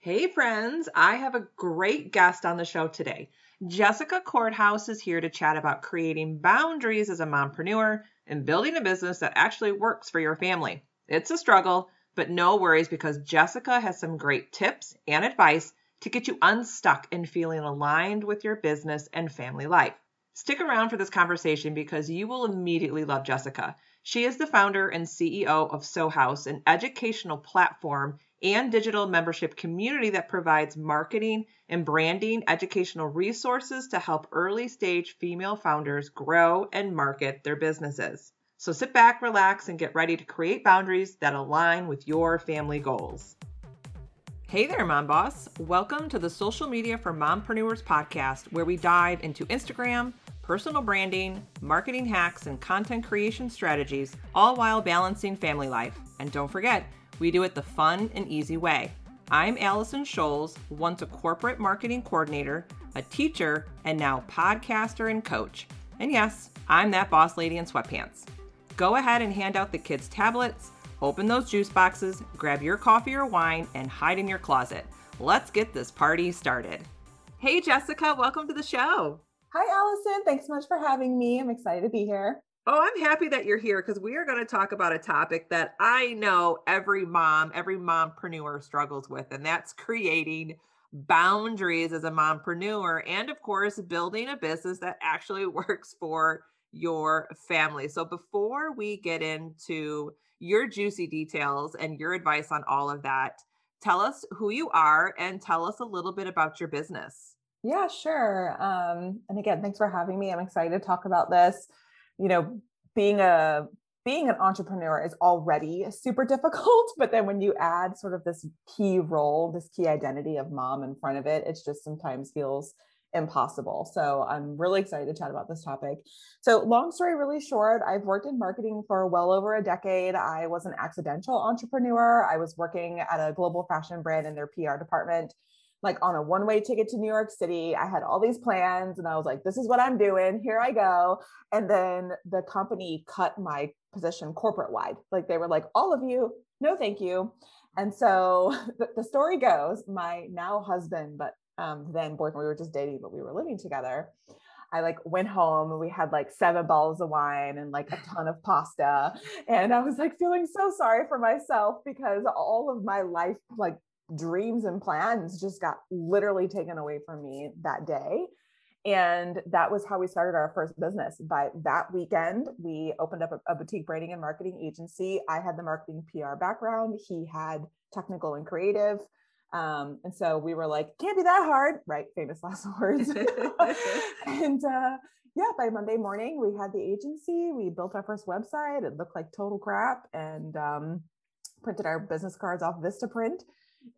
Hey, friends, I have a great guest on the show today. Jessica Courthouse is here to chat about creating boundaries as a mompreneur and building a business that actually works for your family. It's a struggle, but no worries because Jessica has some great tips and advice to get you unstuck and feeling aligned with your business and family life. Stick around for this conversation because you will immediately love Jessica. She is the founder and CEO of Sew House, an educational platform and digital membership community that provides marketing and branding educational resources to help early stage female founders grow and market their businesses. So sit back, relax, and get ready to create boundaries that align with your family goals. Hey there, Mom Boss. Welcome to the Social Media for Mompreneurs podcast, where we dive into Instagram, personal branding, marketing hacks, and content creation strategies, all while balancing family life. And don't forget, we do it the fun and easy way. I'm Allison Scholes, once a corporate marketing coordinator, a teacher, and now podcaster and coach. And yes, I'm that boss lady in sweatpants. Go ahead and hand out the kids' tablets, open those juice boxes, grab your coffee or wine, and hide in your closet. Let's get this party started. Hey, Jessica, welcome to the show. Hi, Allison. Thanks so much for having me. I'm excited to be here. Oh, I'm happy that you're here because we are going to talk about a topic that I know every mom, every mompreneur struggles with, and that's creating boundaries as a mompreneur and, of course, building a business that actually works for your family. So, before we get into your juicy details and your advice on all of that, tell us who you are and tell us a little bit about your business. Yeah, sure. Um, and again, thanks for having me. I'm excited to talk about this you know being a being an entrepreneur is already super difficult but then when you add sort of this key role this key identity of mom in front of it it just sometimes feels impossible. So i'm really excited to chat about this topic. So long story really short i've worked in marketing for well over a decade. I was an accidental entrepreneur. I was working at a global fashion brand in their pr department like on a one way ticket to New York City. I had all these plans and I was like, this is what I'm doing. Here I go. And then the company cut my position corporate wide. Like they were like, all of you, no, thank you. And so the, the story goes my now husband, but um, then boyfriend, we were just dating, but we were living together. I like went home and we had like seven bottles of wine and like a ton of pasta. And I was like feeling so sorry for myself because all of my life like dreams and plans just got literally taken away from me that day. And that was how we started our first business. By that weekend, we opened up a, a, boutique branding and marketing agency. I had the marketing PR background, he had technical and creative. Um, and so we were like, can't be that hard, right? Famous last words. and uh, yeah, by Monday morning, we had the agency. We built our first website. It looked like total crap and um, printed our business cards off Vistaprint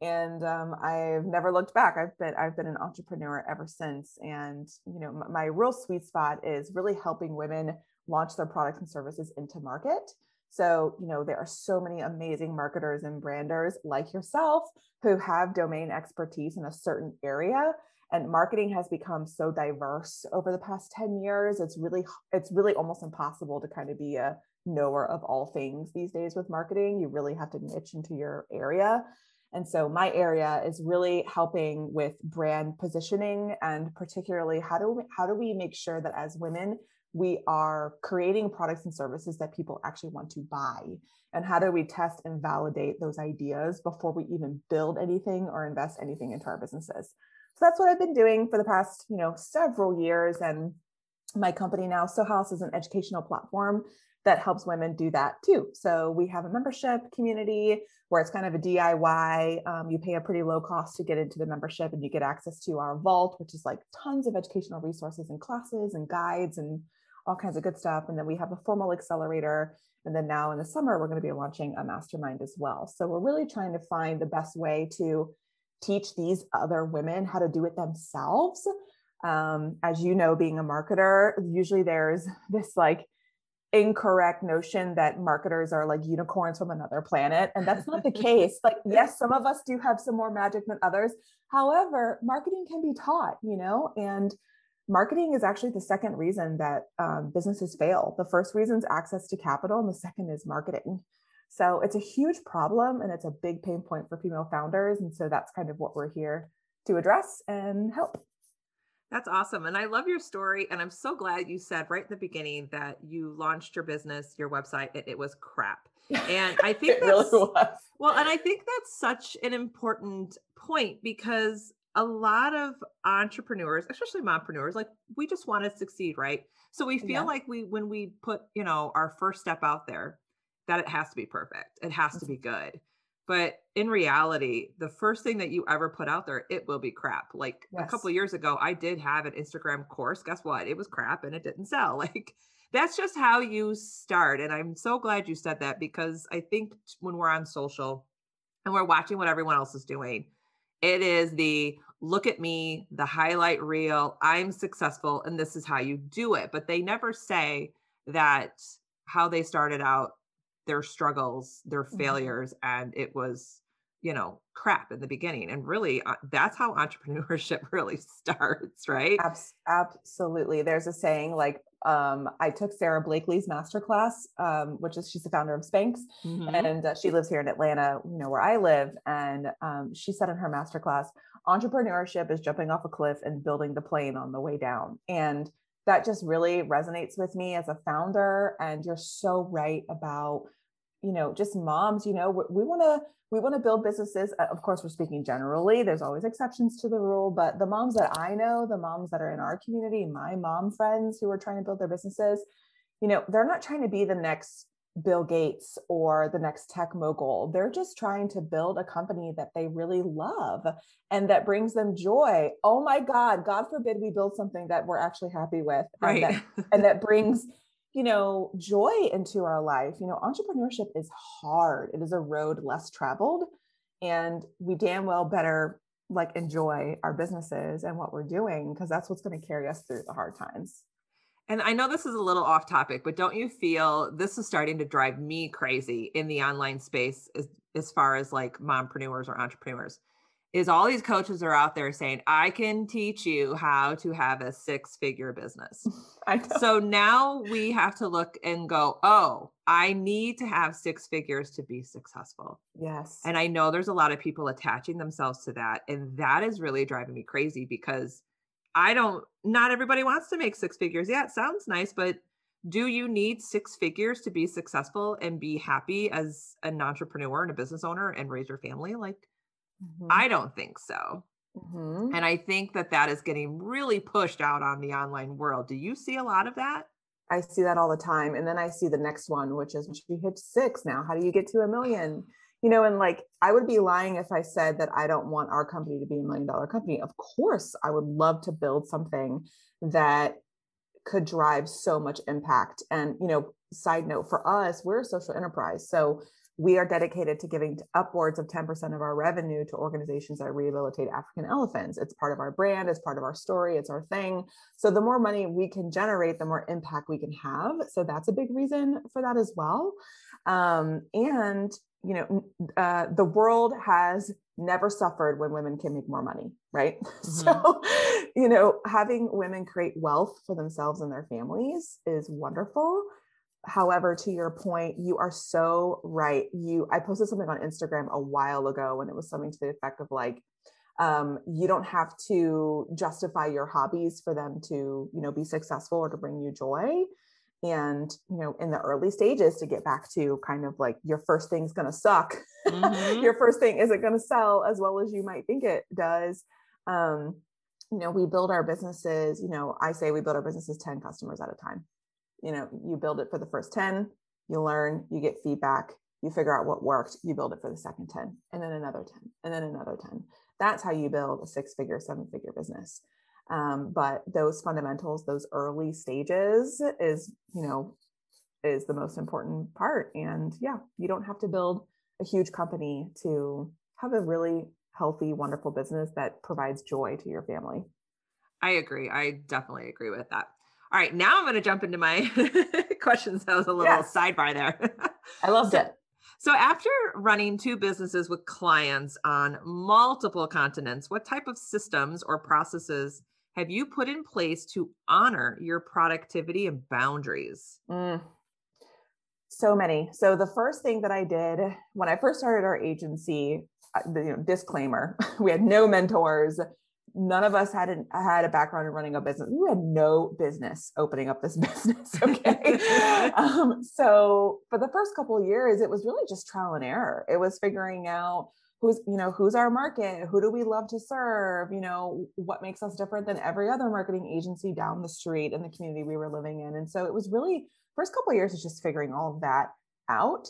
and um, I've never looked back. I've been I've been an entrepreneur ever since, and you know my, my real sweet spot is really helping women launch their products and services into market. So, you know, there are so many amazing marketers and branders like yourself who have domain expertise in a certain area. And marketing has become so diverse over the past 10 years. It's really, it's really almost impossible to kind of be a knower of all things these days with marketing. You really have to niche into your area. And so my area is really helping with brand positioning and particularly how do we, how do we make sure that as women we are creating products and services that people actually want to buy and how do we test and validate those ideas before we even build anything or invest anything into our businesses. So that's what I've been doing for the past, you know, several years and my company now, Sew House, is an educational platform that helps women do that too. So we have a membership community where it's kind of a DIY. Um, you pay a pretty low cost to get into the membership and you get access to our vault, which is like tons of educational resources and classes and guides and all kinds of good stuff. And then we have a formal accelerator. And then now in the summer, we're going to be launching a mastermind as well. So we're really trying to find the best way to teach these other women how to do it themselves. Um, as you know, being a marketer, usually there's this like incorrect notion that marketers are like unicorns from another planet and that's not the case like yes some of us do have some more magic than others however marketing can be taught you know and marketing is actually the second reason that um, businesses fail the first reason is access to capital and the second is marketing So it's a huge problem and it's a big pain point for female founders. And so that's kind of what we're here to address and help. That's awesome. And I love your story. And I'm so glad you said right in the beginning that you launched your business, your website, it, it was crap. And I think it really. Well, and I think that's such an important point because a lot of entrepreneurs, especially mompreneurs, like we just want to succeed, right? So we feel yeah. like we when we put, you know, our first step out there, that it has to be perfect. It has to be good. But in reality, the first thing that you ever put out there, it will be crap. Like yes. a couple years ago, I did have an Instagram course. Guess what? It was crap and it didn't sell. Like that's just how you start. And I'm so glad you said that because I think when we're on social and we're watching what everyone else is doing, it is the look at me, the highlight reel. I'm successful and this is how you do it. But they never say that how they started out, their struggles, their mm-hmm. failures, and it was, you know, crap in the beginning. And really, uh, that's how entrepreneurship really starts, right? absolutely. There's a saying like, um, I took Sara Blakely's masterclass, um, which is she's the founder of Spanx, mm-hmm. and uh, she lives here in Atlanta, you know, where I live. And um, she said in her masterclass, entrepreneurship is jumping off a cliff and building the plane on the way down. And that just really resonates with me as a founder. And you're so right about, you know, just moms, you know, we want to we want to build businesses. Uh, of course, we're speaking generally. There's always exceptions to the rule, but the moms that I know, the moms that are in our community, my mom friends who are trying to build their businesses, you know, they're not trying to be the next Bill Gates or the next tech mogul. They're just trying to build a company that they really love and that brings them joy. Oh my God, God forbid we build something that we're actually happy with right. and, that, and that brings you know joy into our life you know entrepreneurship is hard it is a road less traveled and we damn well better like enjoy our businesses and what we're doing because that's what's going to carry us through the hard times and I know this is a little off topic, but don't you feel this is starting to drive me crazy in the online space as, as far as like mompreneurs or entrepreneurs? is all these coaches are out there saying, I can teach you how to have a six figure business. so now we have to look and go, oh, I need to have six figures to be successful. Yes. And I know there's a lot of people attaching themselves to that. And that is really driving me crazy because I don't, not everybody wants to make six figures. Yeah, it sounds nice, but do you need six figures to be successful and be happy as an entrepreneur and a business owner and raise your family? Like, Mm-hmm. I don't think so. Mm-hmm. And I think that that is getting really pushed out on the online world. Do you see a lot of that? I see that all the time. And then I see the next one, which is we hit six now. How do you get to a million? You know, and like I would be lying if I said that I don't want our company to be a million dollar company. Of course, I would love to build something that could drive so much impact. And, you know, side note for us, we're a social enterprise. So we are dedicated to giving upwards of 10% of our revenue to organizations that rehabilitate African elephants. It's part of our brand, it's part of our story, it's our thing. So the more money we can generate, the more impact we can have. So that's a big reason for that as well. Um, and you know, uh, the world has never suffered when women can make more money, right? Mm-hmm. So, you know, having women create wealth for themselves and their families is wonderful however to your point you are so right. You i posted something on instagram a while ago and it was something to the effect of like um, you don't have to justify your hobbies for them to you know be successful or to bring you joy. And you know in the early stages to get back to kind of like your first thing's going to suck. Mm-hmm. your first thing isn't going to sell as well as you might think it does. Um, you know we build our businesses you know i say we build our businesses 10 customers at a time you know you build it for the first 10 you learn you get feedback you figure out what worked you build it for the second 10 and then another 10 and then another 10 that's how you build a six figure seven figure business. Um, but those fundamentals those early stages is you know is the most important part. And yeah you don't have to build a huge company to have a really healthy wonderful business that provides joy to your family. I agree. I definitely agree with that all right, now I'm going to jump into my questions. That was a little yes. sidebar there. I loved it. So, after running two businesses with clients on multiple continents, what type of systems or processes have you put in place to honor your productivity and boundaries? Mm. So many. So the first thing that I did when I first started our agency, the you know, disclaimer, we had no mentors. None of us had an, had a background in running a business. We had no business opening up this business. Okay, um, so for the first couple of years, it was really just trial and error. It was figuring out who's you know who's our market who do we love to serve you know what makes us different than every other marketing agency down the street in the community we were living in and so it was really first couple of years is just figuring all of that out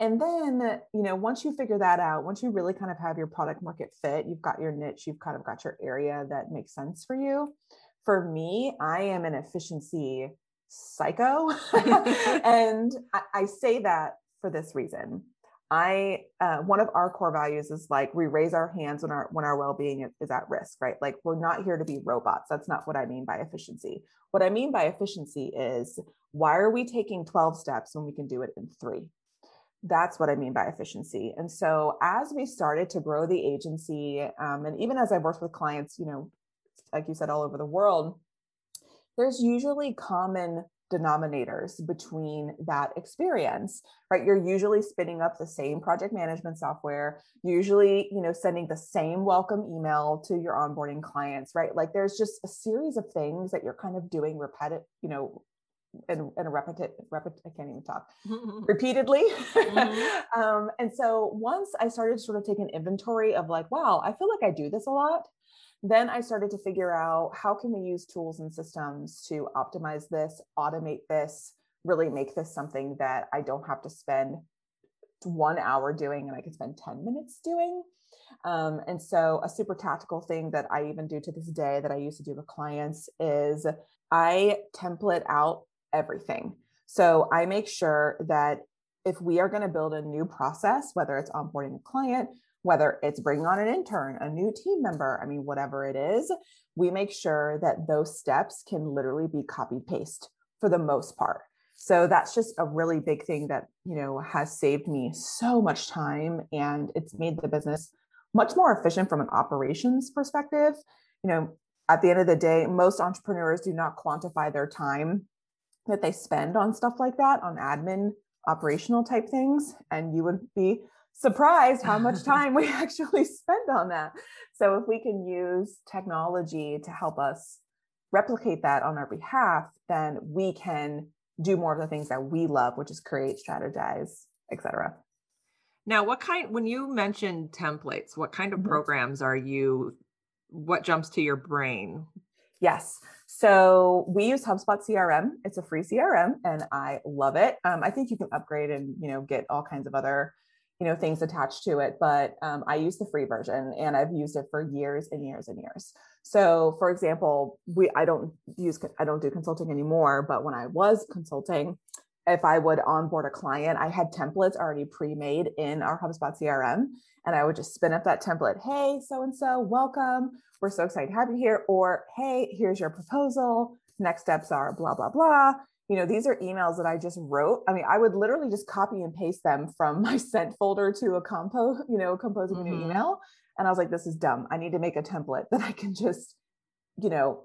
and then you know once you figure that out once you really kind of have your product market fit you've got your niche you've kind of got your area that makes sense for you for me i am an efficiency psycho and I, I say that for this reason I uh, one of our core values is like we raise our hands when our when our well-being is at risk, right? Like we're not here to be robots. That's not what I mean by efficiency. What I mean by efficiency is why are we taking 12 steps when we can do it in 3? That's what I mean by efficiency. And so as we started to grow the agency um, and even as I've worked with clients, you know, like you said all over the world, there's usually common denominators between that experience right you're usually spinning up the same project management software usually you know sending the same welcome email to your onboarding clients right like there's just a series of things that you're kind of doing repetitive you know and, and a repetitive repet, i can't even talk repeatedly mm-hmm. um, and so once i started to sort of take an inventory of like wow i feel like i do this a lot then I started to figure out how can we use tools and systems to optimize this, automate this, really make this something that I don't have to spend one hour doing and I can spend 10 minutes doing. Um, and so, a super tactical thing that I even do to this day that I used to do with clients is I template out everything. So, I make sure that if we are going to build a new process, whether it's onboarding a client, whether it's bringing on an intern, a new team member, I mean, whatever it is, we make sure that those steps can literally be copy paste for the most part. So that's just a really big thing that, you know, has saved me so much time and it's made the business much more efficient from an operations perspective. You know, at the end of the day, most entrepreneurs do not quantify their time that they spend on stuff like that, on admin, operational type things. And you would be surprised how much time we actually spend on that. So if we can use technology to help us replicate that on our behalf, then we can do more of the things that we love, which is create, strategize, etc. Now, what kind when you mentioned templates, what kind of mm-hmm. programs are you what jumps to your brain? Yes. So we use HubSpot CRM. It's a free CRM and I love it. Um, I think you can upgrade and, you know, get all kinds of other you know things attached to it but um, i use the free version and i've used it for years and years and years so for example we i don't use i don't do consulting anymore but when i was consulting if i would onboard a client i had templates already pre-made in our hubspot crm and i would just spin up that template hey so and so welcome we're so excited to have you here or hey here's your proposal next steps are blah blah blah you know, these are emails that I just wrote. I mean, I would literally just copy and paste them from my sent folder to a compo, you know, composing mm-hmm. a new mm-hmm. email. And I was like, this is dumb. I need to make a template that I can just, you know,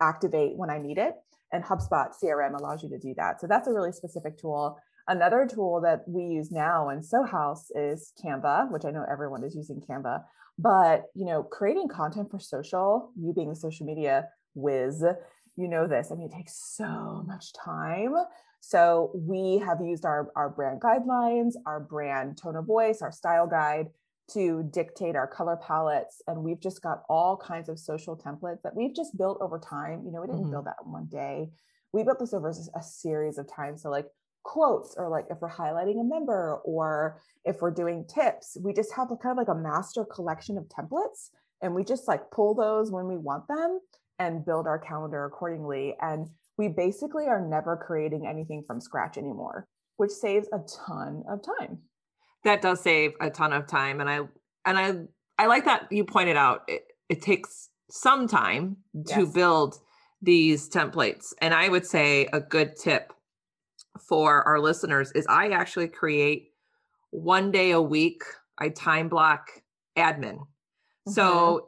activate when I need it. And HubSpot CRM allows you to do that. So that's a really specific tool. Another tool that we use now in SoHouse is Canva, which I know everyone is using Canva. But you know, creating content for social, you being the social media whiz, you know this. I mean, it takes so much time. So we have used our, our brand guidelines, our brand tone of voice, our style guide to dictate our color palettes. And we've just got all kinds of social templates that we've just built over time. You know, we didn't mm-hmm. build that in one day. We built this over a series of times. So like quotes or like if we're highlighting a member or if we're doing tips, we just have a kind of like a master collection of templates and we just like pull those when we want them and build our calendar accordingly. And we basically are never creating anything from scratch anymore, which saves a ton of time. That does save a ton of time. And I and I I like that you pointed out it, it takes some time to yes. build these templates. And I would say a good tip for our listeners is I actually create one day a week, I time block admin. Mm-hmm. So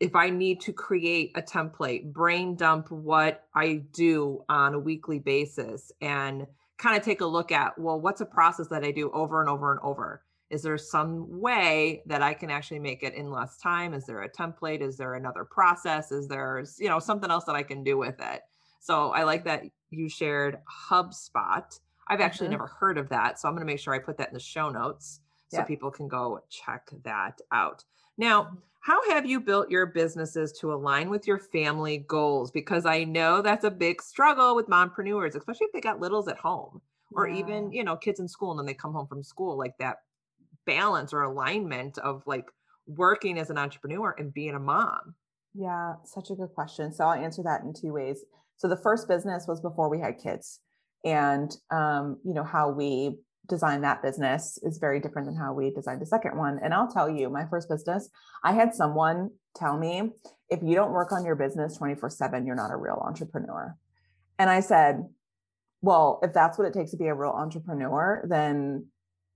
if I need to create a template, brain dump what I do on a weekly basis and kind of take a look at well, what's a process that I do over and over and over? Is there some way that I can actually make it in less time? Is there a template? Is there another process? Is there, you know, something else that I can do with it? So I like that you shared HubSpot. I've actually mm-hmm. never heard of that. So I'm going to make sure I put that in the show notes so people can go check that out. Now, mm-hmm. how have you built your businesses to align with your family goals? Because I know that's a big struggle with mompreneurs, especially if they got littles at home or yeah. even, you know, kids in school and then they come home from school like that balance or alignment of like working as an entrepreneur and being a mom. Yeah, such a good question. So I'll answer that in two ways. So the first business was before we had kids and um, you know how we design that business is very different than how we designed the second one. And I'll tell you, my first business, I had someone tell me, if you don't work on your business 24 7, you're not a real entrepreneur. And I said, well, if that's what it takes to be a real entrepreneur, then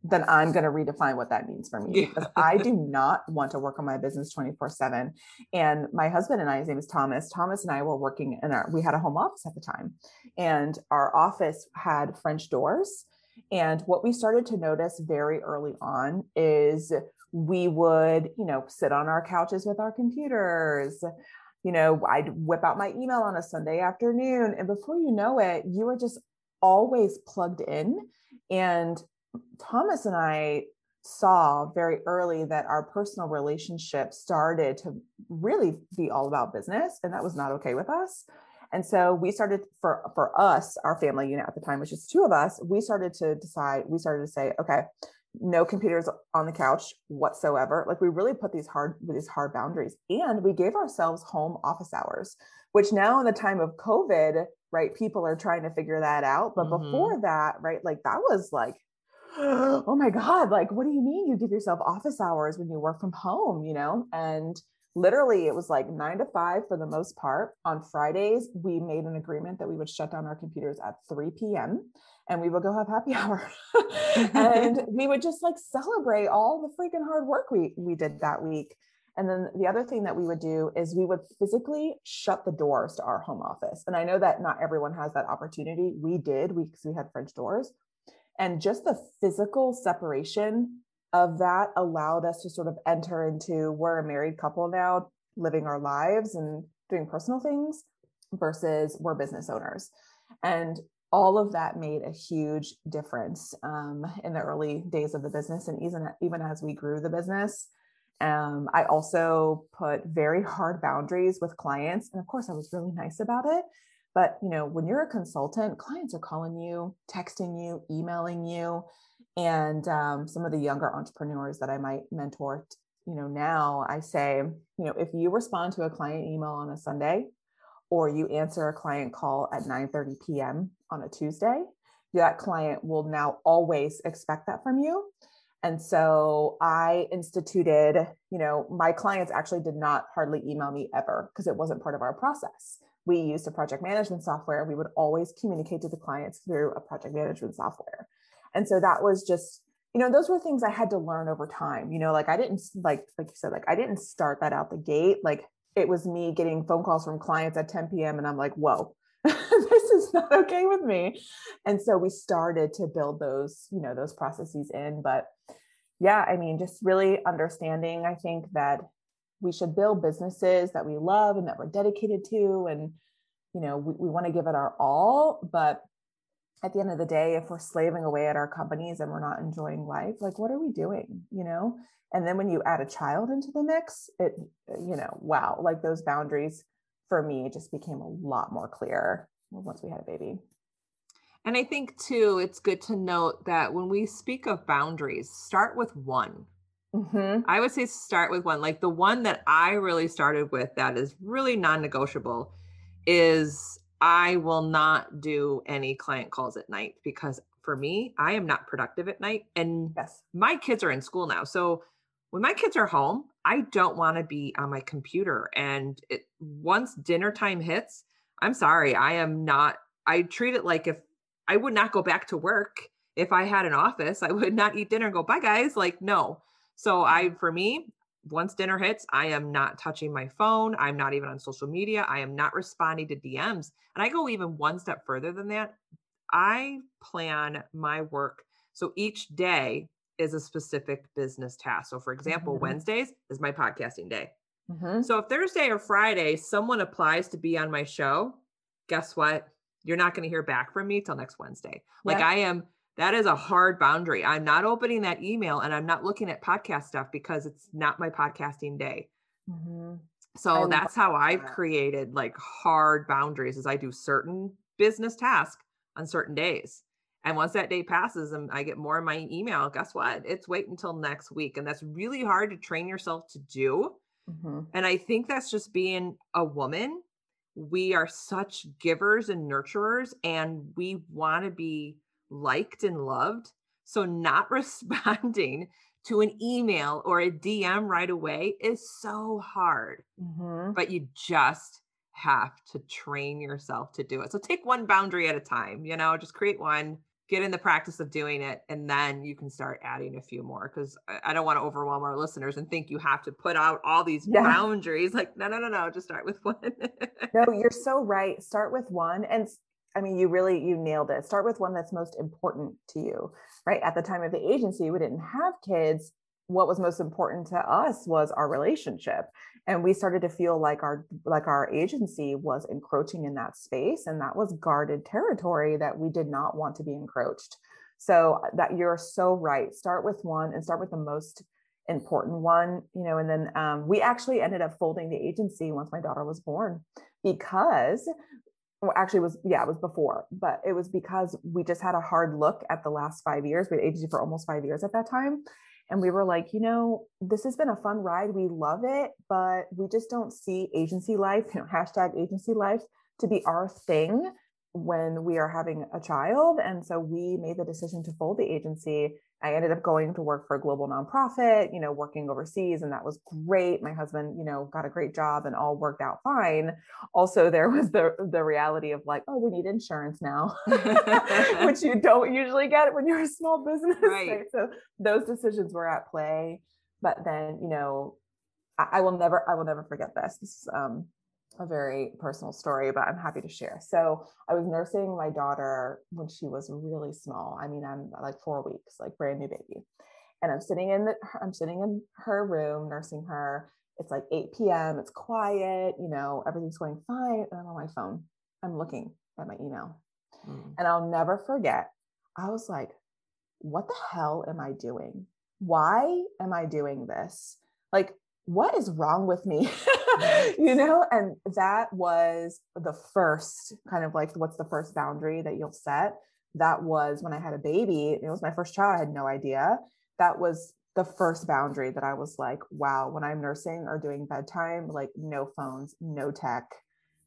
then I'm going to redefine what that means for me because I do not want to work on my business 24 7. And my husband and I, his name is Thomas. Thomas and I were working in our, we had a home office at the time, and our office had French doors. And what we started to notice very early on is we would, you know, sit on our couches with our computers. You know, I'd whip out my email on a Sunday afternoon. And before you know it, you were just always plugged in. And Thomas and I saw very early that our personal relationship started to really be all about business. And that was not okay with us. And so we started for for us, our family unit at the time, which is two of us, we started to decide, we started to say, okay, no computers on the couch whatsoever. Like we really put these hard these hard boundaries. And we gave ourselves home office hours, which now in the time of COVID, right, people are trying to figure that out. But mm-hmm. before that, right, like that was like oh my god like what do you mean you give yourself office hours when you work from home you know and literally it was like nine to five for the most part. On Fridays, we made an agreement that we would shut down our computers at 3 p.m. and we would go have happy hour. and we would just like celebrate all the freaking hard work we, we did that week. And then the other thing that we would do is we would physically shut the doors to our home office. And I know that not everyone has that opportunity. We did because we, we had French doors. And just the physical separation of that allowed us to sort of enter into we're a married couple now living our lives and doing personal things versus we're business owners. And all of that made a huge difference um, in the early days of the business and even, even as we grew the business. Um, i also put very hard boundaries with clients and of course i was really nice about it. But you know when you're a consultant clients are calling you texting you emailing you and um, some of the younger entrepreneurs that i might mentor you know now i say you know if you respond to a client email on a sunday or you answer a client call at 9 30 p.m on a tuesday that client will now always expect that from you. And so i instituted you know my clients actually did not hardly email me ever because it wasn't part of our process. We used a project management software. We would always communicate to the clients through a project management software and so that was just you know those were things i had to learn over time you know like i didn't like like you said like i didn't start that out the gate. Like it was me getting phone calls from clients at 10 p.m and i'm like whoa this is not okay with me. And so we started to build those you know those processes in. But yeah i mean just really understanding i think that we should build businesses that we love and that we're dedicated to and you know we, we want to give it our all. But at the end of the day, if we're slaving away at our companies and we're not enjoying life, like what are we doing? You know? And then when you add a child into the mix, it, you know, wow, like those boundaries for me just became a lot more clear once we had a baby. And I think too, it's good to note that when we speak of boundaries, start with one. Mm-hmm. I would say start with one. Like the one that I really started with that is really non negotiable is I will not do any client calls at night because for me, I am not productive at night. And yes. my kids are in school now. So when my kids are home, I don't want to be on my computer. And it, once dinner time hits, I'm sorry, I am not, I treat it like if I would not go back to work if I had an office, I would not eat dinner and go, bye guys. Like, no. So I, mm-hmm. for me, once dinner hits, I am not touching my phone. I'm not even on social media. I am not responding to DMs. And I go even one step further than that. I plan my work. So each day is a specific business task. So, for example, Mhm. Wednesdays is my podcasting day. Mhm. So, if Thursday or Friday someone applies to be on my show, guess what? You're not going to hear back from me till next Wednesday. Like, I am, that is a hard boundary. I'm not opening that email and I'm not looking at podcast stuff because it's not my podcasting day. Mhm. So I that's how I've created like hard boundaries is I do certain business tasks on certain days. And once that day passes and I get more in my email, guess what? It's wait until next week. And that's really hard to train yourself to do. Mhm. And I think that's just being a woman. We are such givers and nurturers, and we want to be liked and loved. So, not responding to an email or a DM right away is so hard, Mhm. but you just have to train yourself to do it. So, take one boundary at a time, you know, just create one, get in the practice of doing it, and then you can start adding a few more. Because I don't want to overwhelm our listeners and think you have to put out all these Yeah. boundaries. Like, no, no, no, no, just start with one. No, you're so right. Start with one. And I mean, you really, you nailed it. Start with one that's most important to you, right? At the time of the agency, we didn't have kids. What was most important to us was our relationship. And we started to feel like our, like our agency was encroaching in that space. And that was guarded territory that we did not want to be encroached. So uh, that you're so right. Start with one and start with the most important one, you know, and then um, we actually ended up folding the agency once my daughter was born because well, actually was yeah it was before but it was because we just had a hard look at the last five years. We had agency for almost five years at that time and we were like you know this has been a fun ride. We love it but we just don't see agency life you know hashtag agency life to be our thing when we are having a child and so we made the decision to fold the agency I ended up going to work for a global nonprofit, you know, working overseas, and that was great. My husband, you know, got a great job and all worked out fine. Also, there was the the reality of like, oh, we need insurance now, which you don't usually get when you're a small business. Right. So those decisions were at play. But then, you know, I, I will never, I will never forget this. This is um, a very personal story, but I'm happy to share. So I was nursing my daughter when she was really small. I mean, I'm like four weeks, like brand new baby. And I'm sitting in the, I'm sitting in her room nursing her. It's like 8 p.m. It's quiet, you know, everything's going fine. And I'm on my phone. I'm looking at my email. Mm. And I'll never forget. I was like, what the hell am I doing? Why am I doing this? Like, what is wrong with me? you know, and that was the first kind of like, what's the first boundary that you'll set? That was when I had a baby. It was my first child. I had no idea. That was the first boundary that I was like, wow, when I'm nursing or doing bedtime, like no phones, no tech,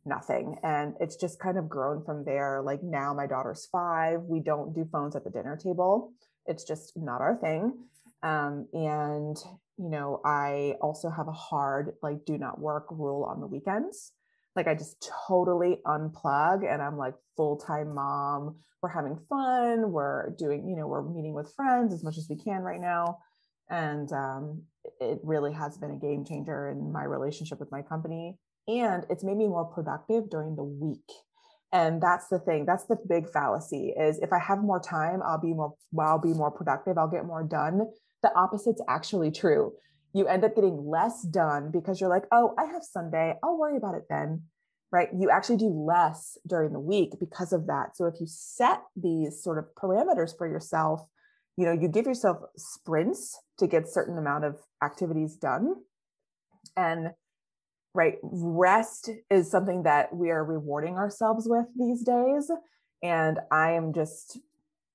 nothing. And it's just kind of grown from there. Like now my daughter's five. We don't do phones at the dinner table. It's just not our thing. Um, and you know, I also have a hard like do not work rule on the weekends. Like I just totally unplug and I'm like full-time mom. We're having fun. We're doing, you know, we're meeting with friends as much as we can right now. And um, it really has been a game changer in my relationship with my company. And it's made me more productive during the week. And that's the thing. That's the big fallacy is if I have more time, I'll be more I'll be more productive. I'll get more done. The opposite's actually true. You end up getting less done because you're like, oh, I have Sunday. I'll worry about it then. Right. You actually do less during the week because of that. So if you set these sort of parameters for yourself, you know, you give yourself sprints to get certain amount of activities done. And right, rest is something that we are rewarding ourselves with these days. And I am just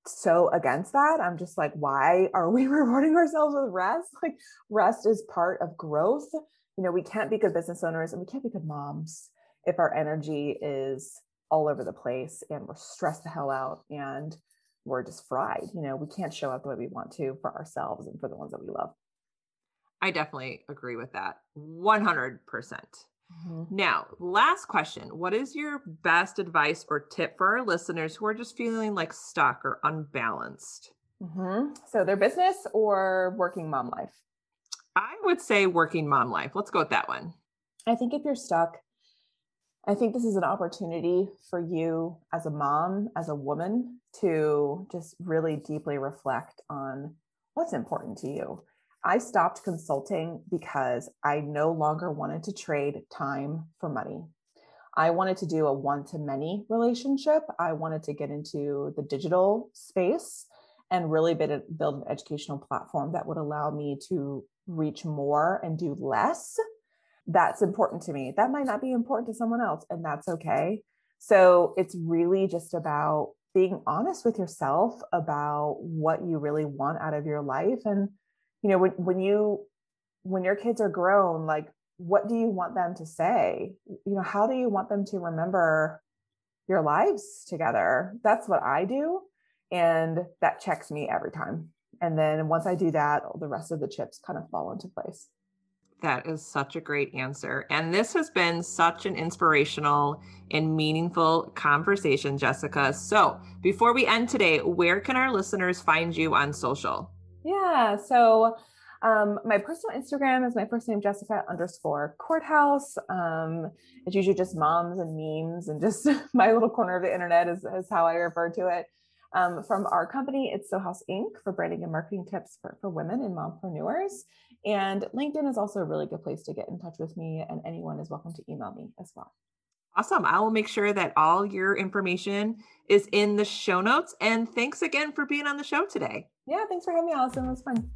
so against that. I'm just like, why are we rewarding ourselves with rest? Like, rest is part of growth. You know, we can't be good business owners and we can't be good moms if our energy is all over the place and we're stressed the hell out and we're just fried. You know, we can't show up the way we want to for ourselves and for the ones that we love. I definitely agree with that 100%. Now, last question. What is your best advice or tip for our listeners who are just feeling like stuck or unbalanced? Mm-hmm. So, their business or working mom life? I would say working mom life. Let's go with that one. I think if you're stuck, I think this is an opportunity for you as a mom, as a woman, to just really deeply reflect on what's important to you. I stopped consulting because I no longer wanted to trade time for money. I wanted to do a one to many relationship. I wanted to get into the digital space and really build an educational platform that would allow me to reach more and do less that's important to me. That might not be important to someone else, and that's okay. So it's really just about being honest with yourself about what you really want out of your life. And, you know, when, when you, when your kids are grown, like, what do you want them to say? You know, how do you want them to remember your lives together? That's what I do. And that checks me every time. And then once I do that, the rest of the chips kind of fall into place. That is such a great answer. And this has been such an inspirational and meaningful conversation, Jessica. So before we end today, where can our listeners find you on social? Yeah. So um, my personal Instagram is my first name, Jessica underscore courthouse. Um, it's usually just moms and memes and just my little corner of the internet is, is how I refer to it. Um, from our company, it's Sew House Inc. for branding and marketing tips for, for women and mompreneurs. And LinkedIn is also a really good place to get in touch with me, and anyone is welcome to email me as well. Awesome. I will make sure that all your information is in the show notes. And thanks again for being on the show today. Yeah, thanks for having me, Allison. It was fun.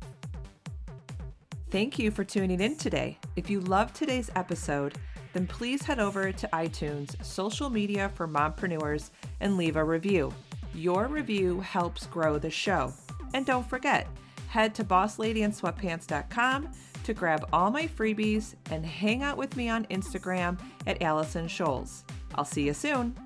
Thank you for tuning in today. If you loved today's episode, then please head over to iTunes, social media for mompreneurs, and leave a review. Your review helps grow the show. And don't forget, head to bossladyinsweatpants.com to grab all my freebies and hang out with me on Instagram at Allison Scholes. I'll see you soon.